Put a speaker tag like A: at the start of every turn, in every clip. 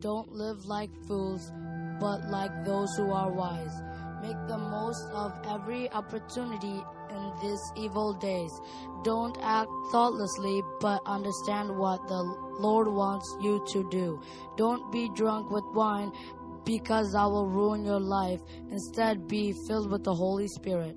A: Don't live like fools, but like those who are wise. Make the most of every opportunity in these evil days. Don't act thoughtlessly, but understand what the Lord wants you to do. Don't be drunk with wine, because that will ruin your life. Instead, be filled with the Holy Spirit.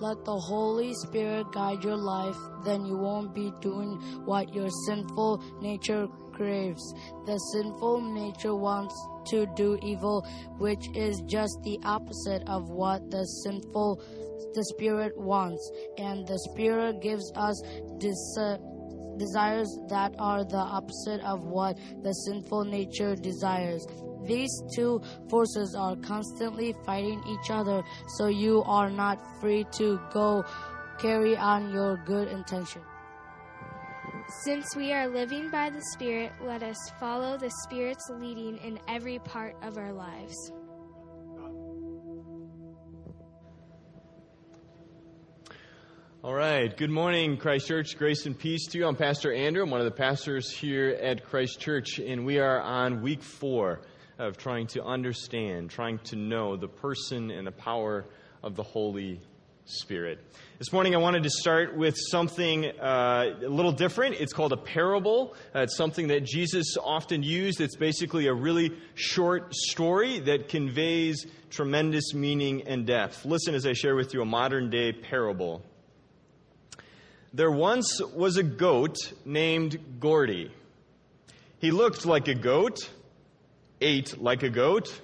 A: let the Holy Spirit guide your life, then you won't be doing what your sinful nature craves. The sinful nature wants to do evil, which is just the opposite of what the sinful the spirit wants, and the spirit gives us dis- desires that are the opposite of what the sinful nature desires. These two forces are constantly fighting each other, so you are not free to go carry on your good intention.
B: Since we are living by the Spirit, let us follow the Spirit's leading in every part of our lives.
C: All right. Good morning, Christ Church. Grace and peace to you. I'm Pastor Andrew. I'm one of the pastors here at Christ Church, and we are on week four of trying to understand, trying to know the person and the power of the Holy Spirit. This morning I wanted to start with something uh, a little different. It's called a parable. Uh, it's something that Jesus often used. It's basically a really short story that conveys tremendous meaning and depth. Listen as I share with you a modern day parable. There once was a goat named Gordy. He looked like a goat, ate like a goat,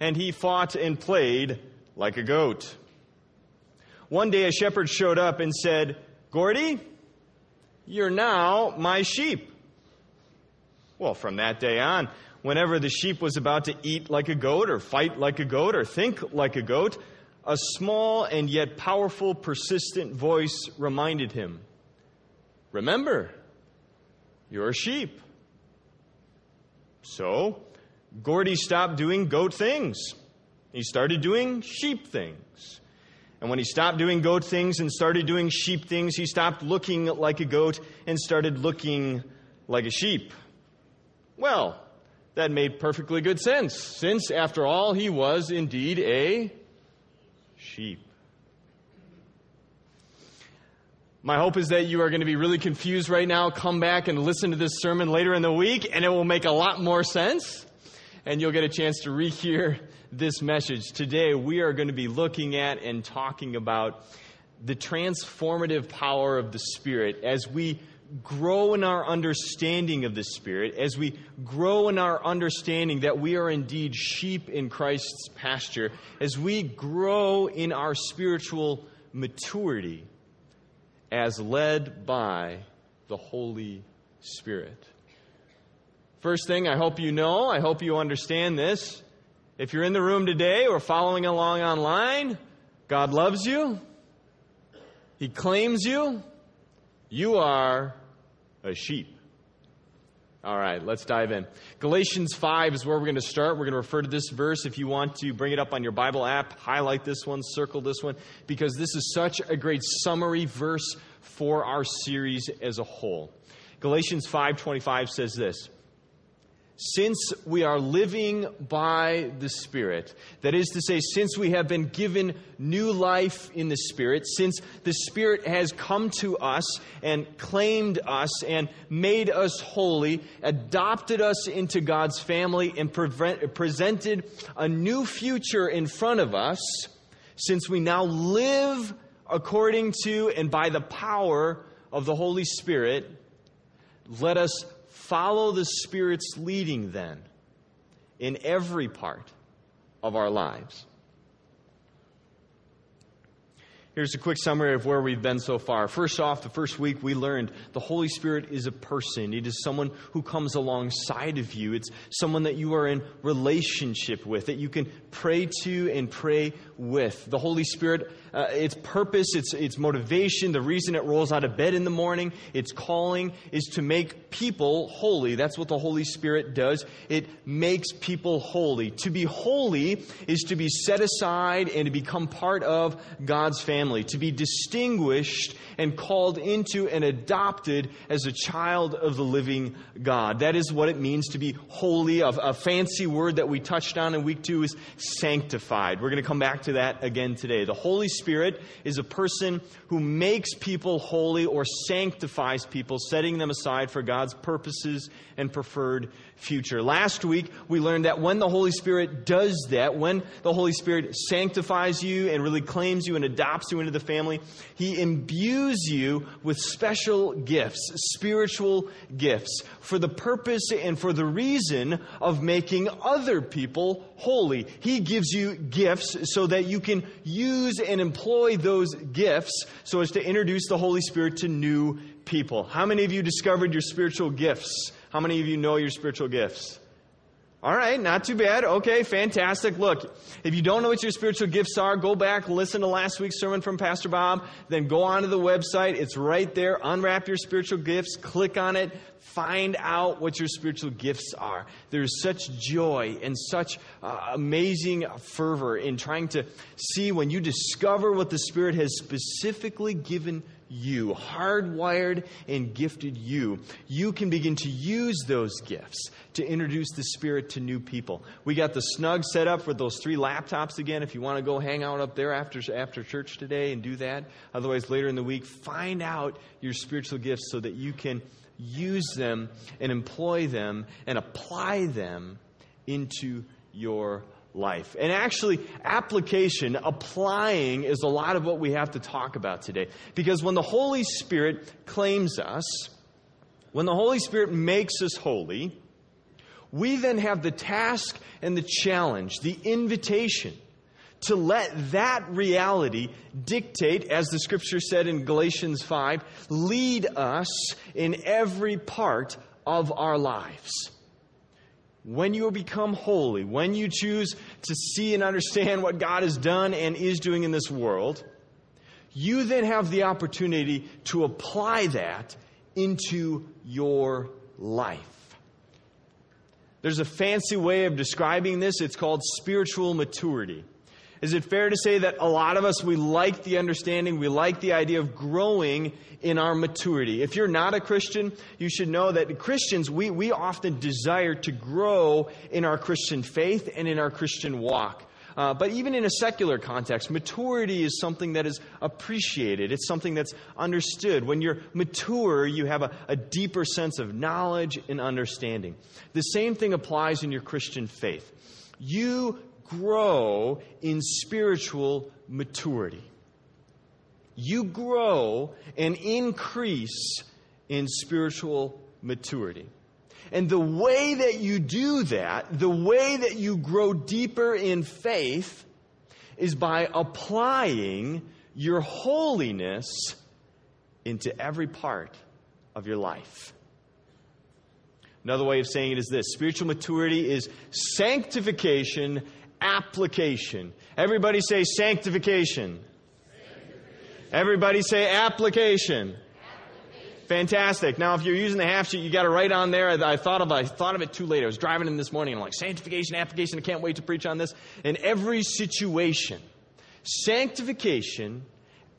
C: and he fought and played like a goat. One day a shepherd showed up and said, Gordy, you're now my sheep. Well, from that day on, whenever the sheep was about to eat like a goat or fight like a goat or think like a goat, a small and yet powerful, persistent voice reminded him Remember, you're a sheep. So, Gordy stopped doing goat things. He started doing sheep things. And when he stopped doing goat things and started doing sheep things, he stopped looking like a goat and started looking like a sheep. Well, that made perfectly good sense, since, after all, he was indeed a sheep. My hope is that you are going to be really confused right now. Come back and listen to this sermon later in the week, and it will make a lot more sense. And you'll get a chance to rehear this message. Today, we are going to be looking at and talking about the transformative power of the Spirit as we grow in our understanding of the Spirit, as we grow in our understanding that we are indeed sheep in Christ's pasture, as we grow in our spiritual maturity as led by the Holy Spirit. First thing I hope you know, I hope you understand this. If you're in the room today or following along online, God loves you. He claims you. You are a sheep. All right, let's dive in. Galatians 5 is where we're going to start. We're going to refer to this verse. If you want to bring it up on your Bible app, highlight this one, circle this one, because this is such a great summary verse for our series as a whole. Galatians 5:25 says this: since we are living by the Spirit, that is to say, since we have been given new life in the Spirit, since the Spirit has come to us and claimed us and made us holy, adopted us into God's family, and presented a new future in front of us, since we now live according to and by the power of the Holy Spirit, let us follow the Spirit's leading then in every part of our lives. Here's a quick summary of where we've been so far. First off, the first week we learned the Holy Spirit is a person. It is someone who comes alongside of you. It's someone that you are in relationship with, that you can pray to and pray with. The Holy Spirit, uh, its purpose, its, its motivation, the reason it rolls out of bed in the morning, its calling is to make people holy. That's what the Holy Spirit does. It makes people holy. To be holy is to be set aside and to become part of God's family to be distinguished and called into and adopted as a child of the living God. That is what it means to be holy. A, a fancy word that we touched on in week two is sanctified. We're going to come back to that again today. The Holy Spirit is a person who makes people holy or sanctifies people, setting them aside for God's purposes and preferred future. Last week, we learned that when the Holy Spirit does that, when the Holy Spirit sanctifies you and really claims you and adopts you into the family, He imbues you with special gifts, spiritual gifts, for the purpose and for the reason of making other people holy. He gives you gifts so that you can use and employ those gifts so as to introduce the Holy Spirit to new people. How many of you discovered your spiritual gifts? How many of you know your spiritual gifts? All right, not too bad. Okay, fantastic. Look, if you don't know what your spiritual gifts are, go back, listen to last week's sermon from Pastor Bob, then go onto the website. It's right there. Unwrap your spiritual gifts, click on it, find out what your spiritual gifts are. There's such joy and such uh, amazing fervor in trying to see when you discover what the Spirit has specifically given you, hardwired and gifted you, you can begin to use those gifts to introduce the Spirit to new people. We got the snug set up for those three laptops again. If you want to go hang out up there after, after church today and do that, otherwise, later in the week, find out your spiritual gifts so that you can use them and employ them and apply them into your life. And actually, application, applying, is a lot of what we have to talk about today. Because when the Holy Spirit claims us, when the Holy Spirit makes us holy, we then have the task and the challenge, the invitation to let that reality dictate, as the scripture said in Galatians 5, lead us in every part of our lives when you become holy, when you choose to see and understand what God has done and is doing in this world, you then have the opportunity to apply that into your life. There's a fancy way of describing this. It's called spiritual maturity. Is it fair to say that a lot of us, we like the understanding, we like the idea of growing in our maturity? If you're not a Christian, you should know that Christians, we, we often desire to grow in our Christian faith and in our Christian walk. Uh, but even in a secular context, maturity is something that is appreciated. It's something that's understood. When you're mature, you have a, a deeper sense of knowledge and understanding. The same thing applies in your Christian faith. You grow in spiritual maturity. You grow and increase in spiritual maturity. And the way that you do that, the way that you grow deeper in faith, is by applying your holiness into every part of your life. Another way of saying it is this spiritual maturity is sanctification application. Everybody say sanctification. sanctification. Everybody say application. application. Fantastic. Now, if you're using the half sheet, you got to write on there. I thought of I thought of it too late. I was driving in this morning. I'm like sanctification, application. I can't wait to preach on this. In every situation, sanctification,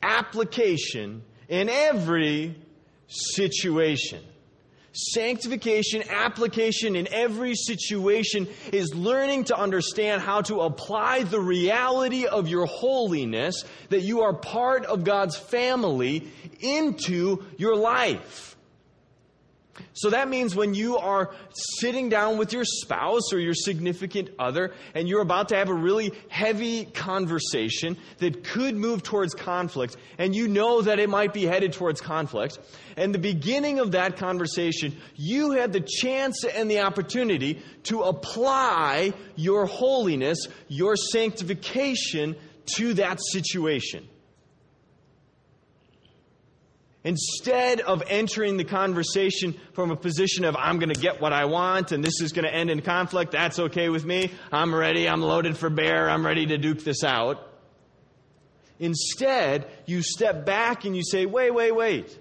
C: application in every situation. Sanctification, application in every situation is learning to understand how to apply the reality of your holiness, that you are part of God's family, into your life. So that means when you are sitting down with your spouse or your significant other and you're about to have a really heavy conversation that could move towards conflict and you know that it might be headed towards conflict, and the beginning of that conversation, you had the chance and the opportunity to apply your holiness, your sanctification to that situation. Instead of entering the conversation from a position of, I'm going to get what I want and this is going to end in conflict, that's okay with me, I'm ready, I'm loaded for bear, I'm ready to duke this out. Instead, you step back and you say, wait, wait, wait.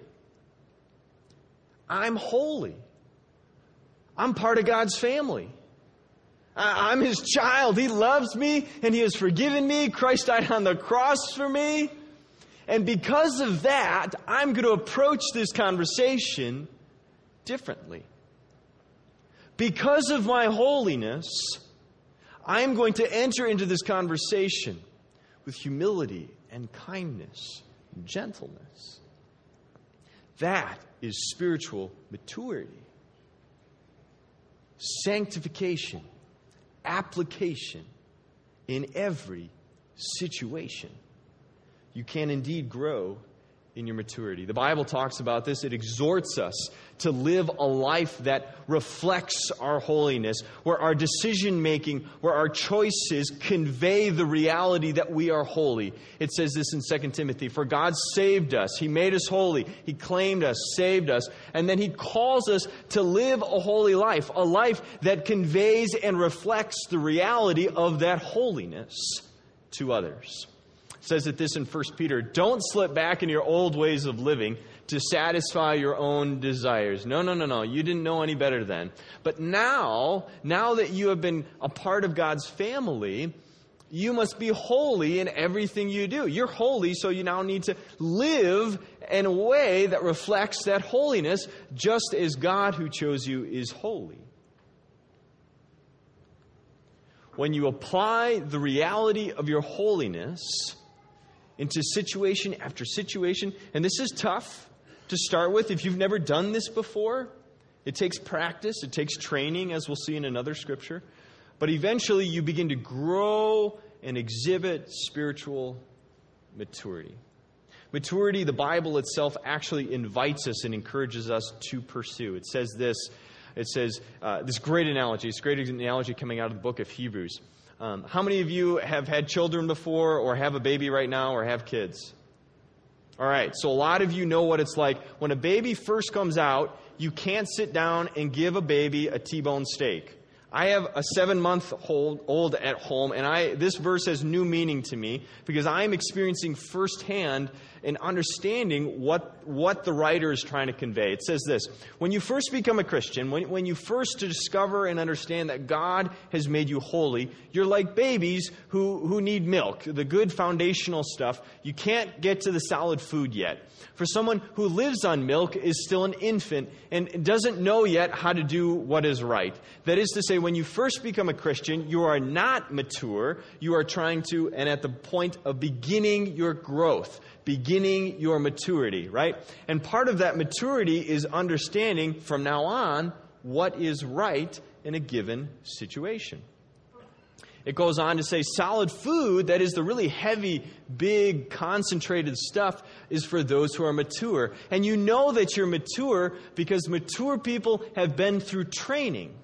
C: I'm holy. I'm part of God's family. I'm his child. He loves me and he has forgiven me. Christ died on the cross for me. And because of that, I'm going to approach this conversation differently. Because of my holiness, I'm going to enter into this conversation with humility and kindness and gentleness. That is spiritual maturity. Sanctification, application in every situation you can indeed grow in your maturity. The Bible talks about this. It exhorts us to live a life that reflects our holiness, where our decision making, where our choices convey the reality that we are holy. It says this in 2 Timothy For God saved us, He made us holy, He claimed us, saved us, and then He calls us to live a holy life, a life that conveys and reflects the reality of that holiness to others says it this in 1 Peter don't slip back in your old ways of living to satisfy your own desires. No, no, no, no. You didn't know any better then. But now, now that you have been a part of God's family, you must be holy in everything you do. You're holy, so you now need to live in a way that reflects that holiness, just as God who chose you is holy. When you apply the reality of your holiness, into situation after situation. And this is tough to start with if you've never done this before. It takes practice, it takes training, as we'll see in another scripture. But eventually, you begin to grow and exhibit spiritual maturity. Maturity, the Bible itself actually invites us and encourages us to pursue. It says this it says, uh, this great analogy, a great analogy coming out of the book of Hebrews. Um, how many of you have had children before, or have a baby right now, or have kids? All right, so a lot of you know what it's like. When a baby first comes out, you can't sit down and give a baby a T bone steak. I have a seven month old at home, and I, this verse has new meaning to me because I am experiencing firsthand and understanding what, what the writer is trying to convey. It says this When you first become a Christian, when, when you first discover and understand that God has made you holy, you're like babies who, who need milk, the good foundational stuff. You can't get to the solid food yet. For someone who lives on milk is still an infant and doesn't know yet how to do what is right. That is to say, when you first become a Christian, you are not mature. You are trying to, and at the point of beginning your growth beginning your maturity, right? And part of that maturity is understanding from now on what is right in a given situation. It goes on to say solid food, that is the really heavy, big, concentrated stuff, is for those who are mature. And you know that you're mature because mature people have been through training.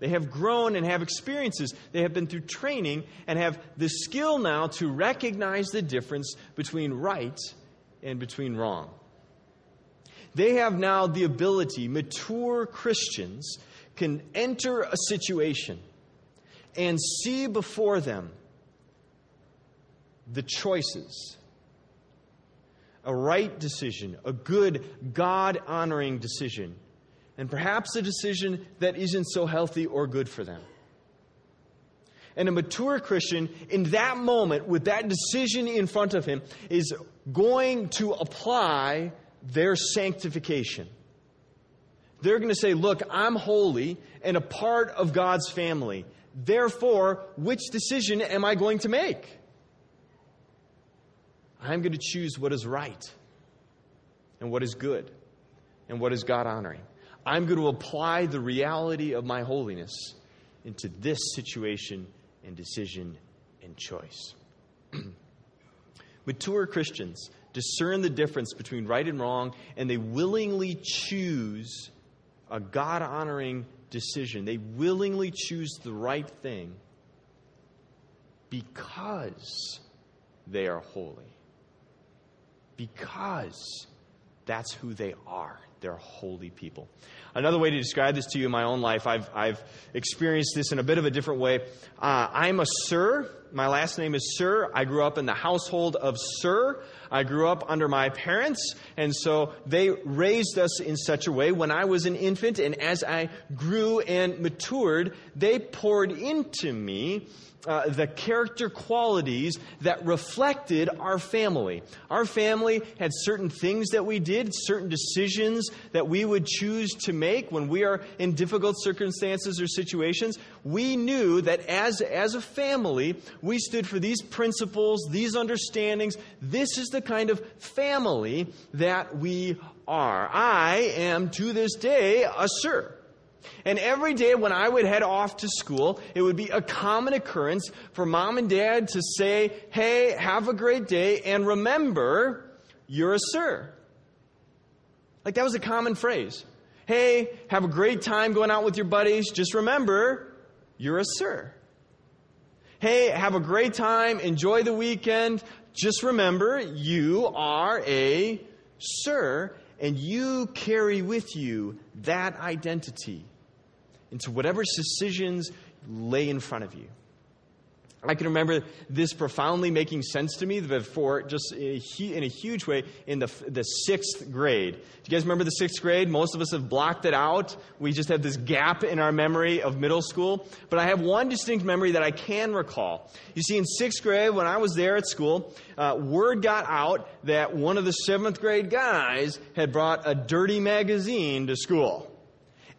C: They have grown and have experiences. They have been through training and have the skill now to recognize the difference between right and between wrong. They have now the ability, mature Christians can enter a situation and see before them the choices a right decision, a good, God honoring decision, and perhaps a decision that isn't so healthy or good for them. And a mature Christian, in that moment, with that decision in front of him, is going to apply their sanctification. They're going to say, Look, I'm holy and a part of God's family. Therefore, which decision am I going to make? I'm going to choose what is right and what is good and what is God honoring. I'm going to apply the reality of my holiness into this situation and decision and choice. Mature Christians discern the difference between right and wrong, and they willingly choose a God honoring decision. They willingly choose the right thing because they are holy. Because That's who they are. They're holy people. Another way to describe this to you in my own life, I've, I've experienced this in a bit of a different way. Uh, I'm a Sir. My last name is Sir. I grew up in the household of Sir. I grew up under my parents, and so they raised us in such a way when I was an infant, and as I grew and matured, they poured into me uh, the character qualities that reflected our family. Our family had certain things that we did, certain decisions that we would choose to make when we are in difficult circumstances or situations. We knew that as, as a family, we stood for these principles, these understandings. This is the kind of family that we are. I am to this day a sir. And every day when I would head off to school, it would be a common occurrence for mom and dad to say, Hey, have a great day, and remember, you're a sir. Like that was a common phrase. Hey, have a great time going out with your buddies. Just remember, you're a sir. Hey, have a great time. Enjoy the weekend. Just remember, you are a sir, and you carry with you that identity into whatever decisions lay in front of you. I can remember this profoundly making sense to me before, just in a huge way, in the, the sixth grade. Do you guys remember the sixth grade? Most of us have blocked it out. We just have this gap in our memory of middle school. But I have one distinct memory that I can recall. You see, in sixth grade, when I was there at school, uh, word got out that one of the seventh grade guys had brought a dirty magazine to school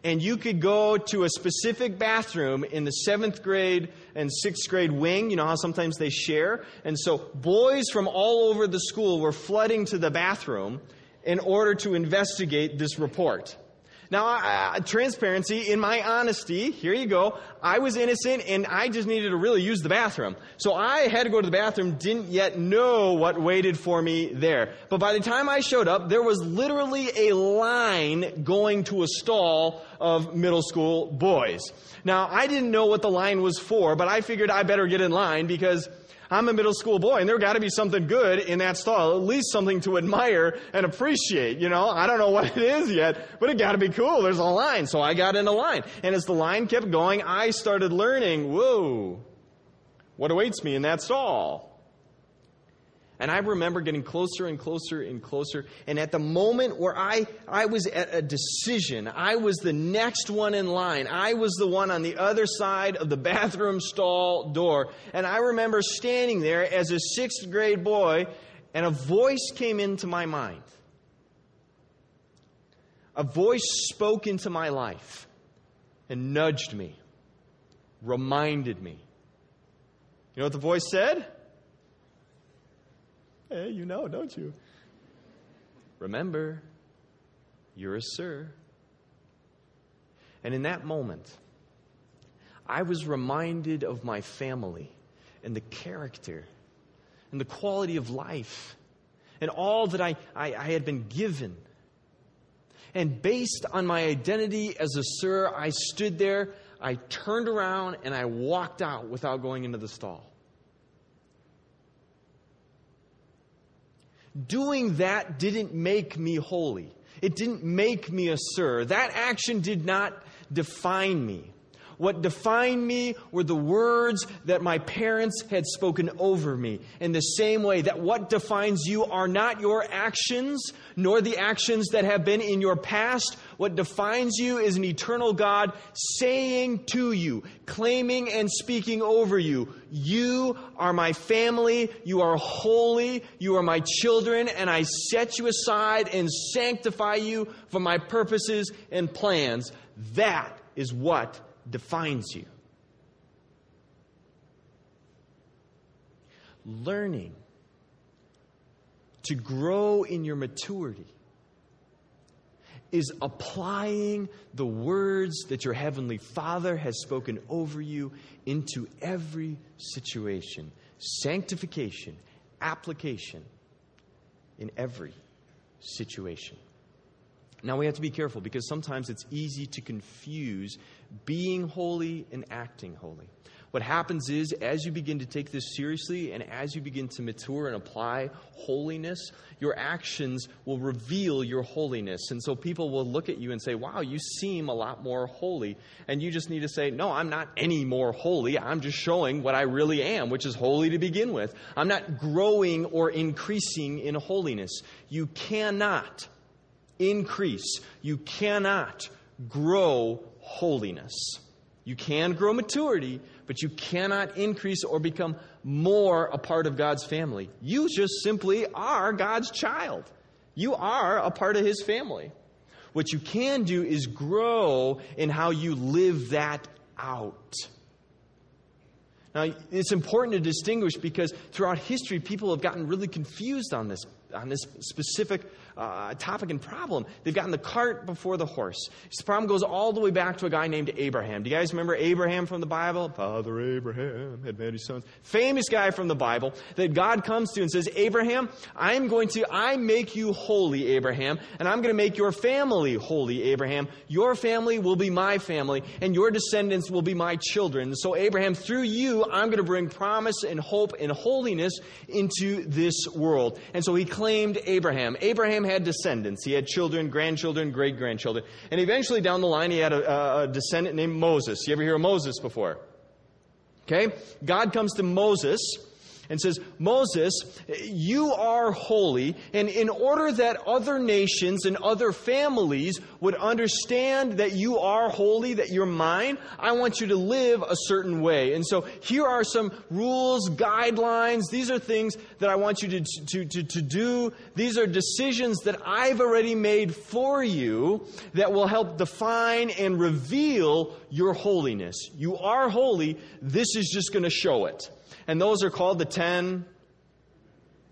C: and you could go to a specific bathroom in the seventh grade and sixth grade wing. You know how sometimes they share? And so boys from all over the school were flooding to the bathroom in order to investigate this report. Now, uh, transparency, in my honesty, here you go. I was innocent and I just needed to really use the bathroom. So I had to go to the bathroom, didn't yet know what waited for me there. But by the time I showed up, there was literally a line going to a stall of middle school boys. Now, I didn't know what the line was for, but I figured I better get in line because I'm a middle school boy, and there got to be something good in that stall, at least something to admire and appreciate. You know, I don't know what it is yet, but it got to be cool. There's a line, so I got in a line, and as the line kept going, I started learning. Whoa, what awaits me in that stall? And I remember getting closer and closer and closer. And at the moment where I, I was at a decision, I was the next one in line. I was the one on the other side of the bathroom stall door. And I remember standing there as a sixth grade boy, and a voice came into my mind. A voice spoke into my life and nudged me, reminded me. You know what the voice said? Hey, you know, don't you? Remember, you're a sir. And in that moment, I was reminded of my family and the character and the quality of life and all that I, I, I, had been given. And based on my identity as a sir, I stood there, I turned around, and I walked out without going into the stall. Doing that didn't make me holy. It didn't make me a sir. That action did not define me. What defined me were the words that my parents had spoken over me. In the same way that what defines you are not your actions, nor the actions that have been in your past. What defines you is an eternal God saying to you, claiming and speaking over you, You are my family, you are holy, you are my children, and I set you aside and sanctify you for my purposes and plans. That is what defines you. Learning to grow in your maturity is applying the words that your Heavenly Father has spoken over you into every situation. Sanctification, application in every situation. Now we have to be careful because sometimes it's easy to confuse being holy and acting holy. what happens is, as you begin to take this seriously and as you begin to mature and apply holiness, your actions will reveal your holiness. And so people will look at you and say, Wow, you seem a lot more holy. And you just need to say, No, I'm not any more holy. I'm just showing what I really am, which is holy to begin with. I'm not growing or increasing in holiness. You cannot increase, you cannot grow holiness. You can grow maturity, but you cannot increase or become more a part of God's family. You just simply are God's child. You are a part of His family. What you can do is grow in how you live that out. Now, it's important to distinguish because throughout history, people have gotten really confused on this, on this specific uh, topic and problem. They've gotten the cart before the horse. This problem goes all the way back to a guy named Abraham. Do you guys remember Abraham from the Bible? Father Abraham had many sons. Famous guy from the Bible that God comes to and says, Abraham, I'm going to, I make you holy, Abraham, and I'm going to make your family holy, Abraham. Your family will be my family, and your descendants will be my children. So, Abraham, through you, I'm going to bring promise and hope and holiness into this world. And so he claimed Abraham. Abraham had descendants. He had children, grandchildren, great grandchildren. And eventually down the line, he had a, a descendant named Moses. You ever hear of Moses before? Okay? God comes to Moses and says, Moses, you are holy, and in order that other nations and other families would understand that you are holy, that you're mine, I want you to live a certain way. And so here are some rules, guidelines. These are things that I want you to, to, to, to do. These are decisions that I've already made for you that will help define and reveal your holiness. You are holy. This is just going to show it and those are called the Ten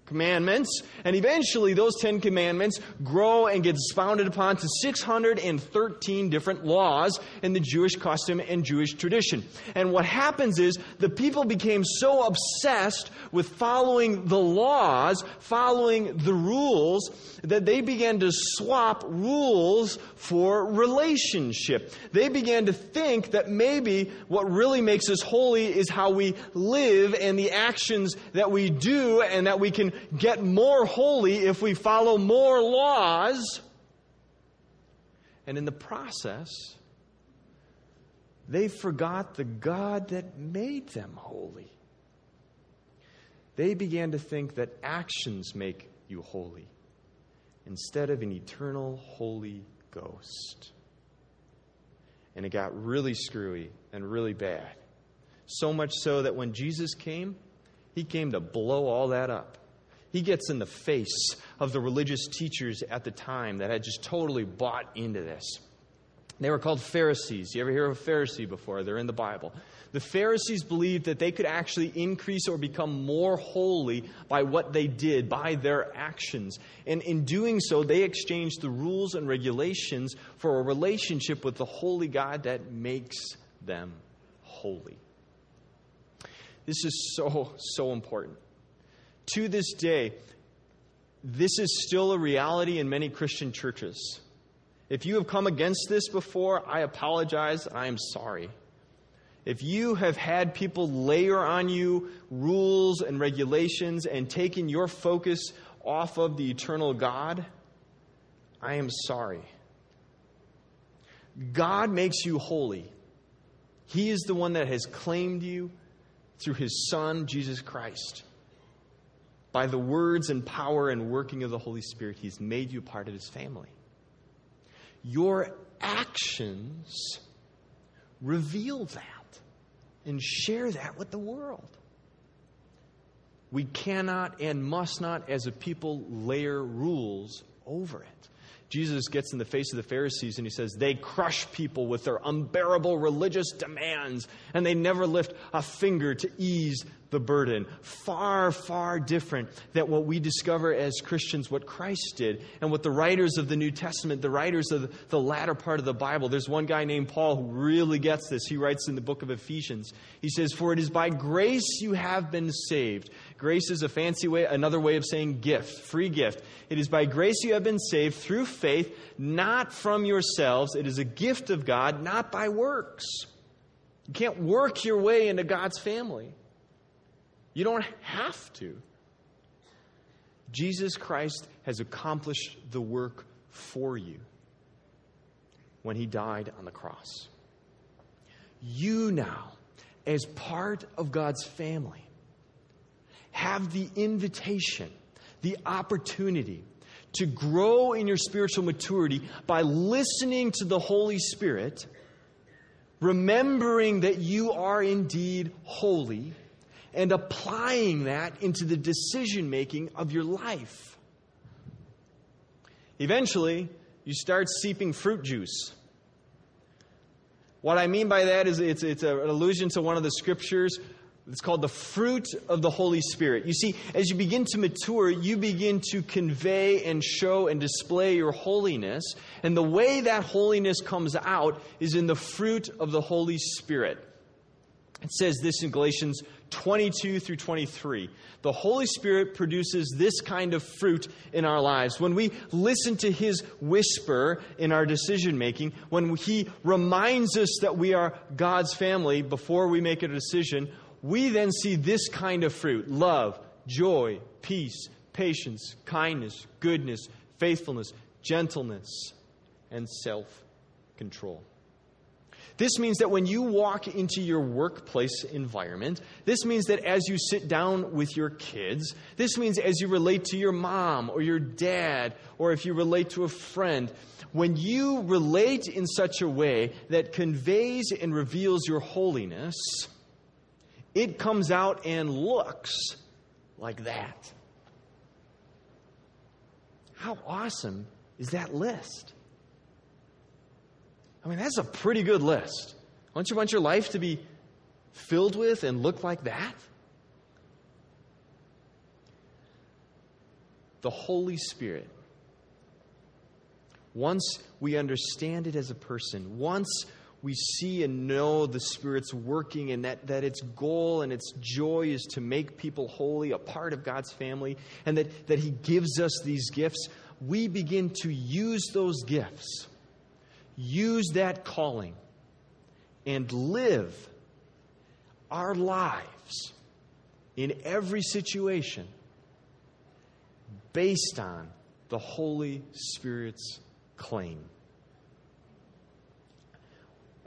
C: Commandments. And eventually, those Ten Commandments grow and get expounded upon to 613 different laws in the Jewish custom and Jewish tradition. And what happens is the people became so obsessed with following the laws, following the rules, that they began to swap rules for relationship. They began to think that maybe what really makes us holy is how we live and the actions that we do, and that we can get more holy if we follow more laws. And in the process, they forgot the God that made them holy. They began to think that actions make you holy instead of an eternal Holy Ghost. And it got really screwy and really bad. So much so that when Jesus came, he came to blow all that up. He gets in the face of the religious teachers at the time that had just totally bought into this. They were called Pharisees. You ever hear of a Pharisee before? They're in the Bible. The Pharisees believed that they could actually increase or become more holy by what they did, by their actions. And in doing so, they exchanged the rules and regulations for a relationship with the holy God that makes them holy. This is so, so important. To this day, this is still a reality in many Christian churches. If you have come against this before, I apologize. I am sorry. If you have had people layer on you rules and regulations and taken your focus off of the eternal God, I am sorry. God makes you holy. He is the one that has claimed you through his Son, Jesus Christ. By the words and power and working of the Holy Spirit, he's made you part of his family. Your actions reveal that and share that with the world. We cannot and must not, as a people, layer rules over it. Jesus gets in the face of the Pharisees and he says, They crush people with their unbearable religious demands, and they never lift a finger to ease the burden. Far, far different than what we discover as Christians, what Christ did, and what the writers of the New Testament, the writers of the latter part of the Bible. There's one guy named Paul who really gets this. He writes in the book of Ephesians. He says, For it is by grace you have been saved. Grace is a fancy way, another way of saying gift, free gift. It is by grace you have been saved through faith, not from yourselves. It is a gift of God, not by works You can't work your way into God's family. You don't have to. Jesus Christ has accomplished the work for you when he died on the cross. You now, as part of God's family, have the invitation, the opportunity to grow in your spiritual maturity by listening to the Holy Spirit, remembering that you are indeed holy, and applying that into the decision making of your life. Eventually, you start seeping fruit juice. What I mean by that is it's, it's an allusion to one of the scriptures it's called the fruit of the Holy Spirit. You see, as you begin to mature, you begin to convey and show and display your holiness. And the way that holiness comes out is in the fruit of the Holy Spirit. It says this in Galatians 22 through 23. The Holy Spirit produces this kind of fruit in our lives. When we listen to His whisper in our decision making, when He reminds us that we are God's family before we make a decision, we then see this kind of fruit love, joy, peace, patience, kindness, goodness, faithfulness, gentleness, and self control. This means that when you walk into your workplace environment, this means that as you sit down with your kids, this means as you relate to your mom or your dad, or if you relate to a friend, when you relate in such a way that conveys and reveals your holiness, it comes out and looks like that. How awesome is that list? I mean, that's a pretty good list. Don't you want your life to be filled with and look like that? The Holy Spirit. Once we understand it as a person, once we see and know the Spirit's working and that, that its goal and its joy is to make people holy, a part of God's family, and that, that He gives us these gifts, we begin to use those gifts, use that calling, and live our lives in every situation based on the Holy Spirit's claim.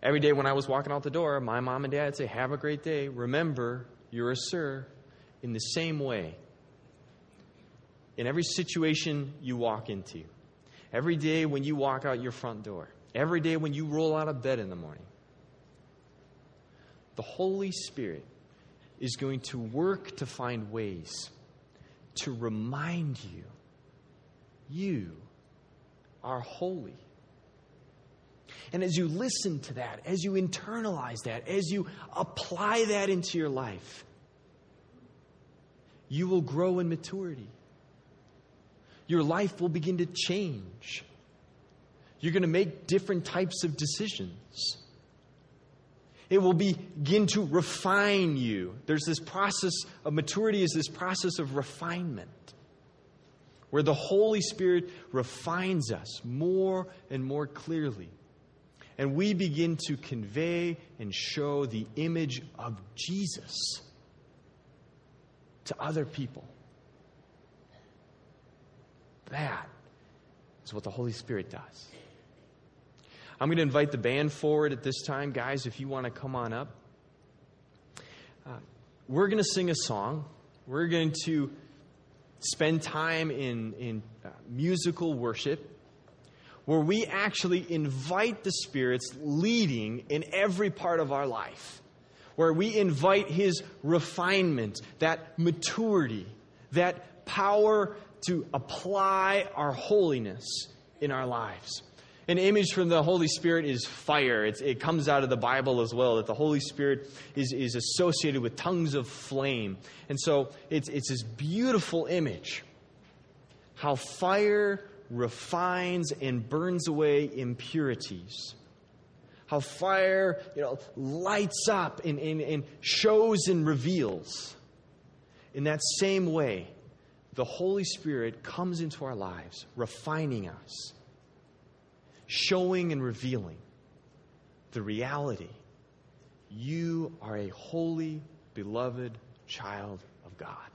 C: Every day when I was walking out the door, my mom and dad say, Have a great day. Remember, you're a sir. In the same way, in every situation you walk into, every day when you walk out your front door, every day when you roll out of bed in the morning, the Holy Spirit is going to work to find ways to remind you you are holy. And as you listen to that, as you internalize that, as you apply that into your life, you will grow in maturity. Your life will begin to change. You're going to make different types of decisions. It will begin to refine you. There's this process of maturity, is this process of refinement where the Holy Spirit refines us more and more clearly and we begin to convey and show the image of Jesus to other people. That is what the Holy Spirit does. I'm going to invite the band forward at this time. Guys, if you want to come on up, uh, we're going to sing a song. We're going to spend time in, in uh, musical worship where we actually invite the Spirit's leading in every part of our life, where we invite His refinement, that maturity, that power to apply our holiness in our lives. An image from the Holy Spirit is fire. It's, it comes out of the Bible as well, that the Holy Spirit is, is associated with tongues of flame. And so it's, it's this beautiful image how fire refines and burns away impurities. How fire, you know, lights up and, and, and shows and reveals. In that same way, the Holy Spirit comes into our lives, refining us, showing and revealing the reality You are a holy, beloved child of God.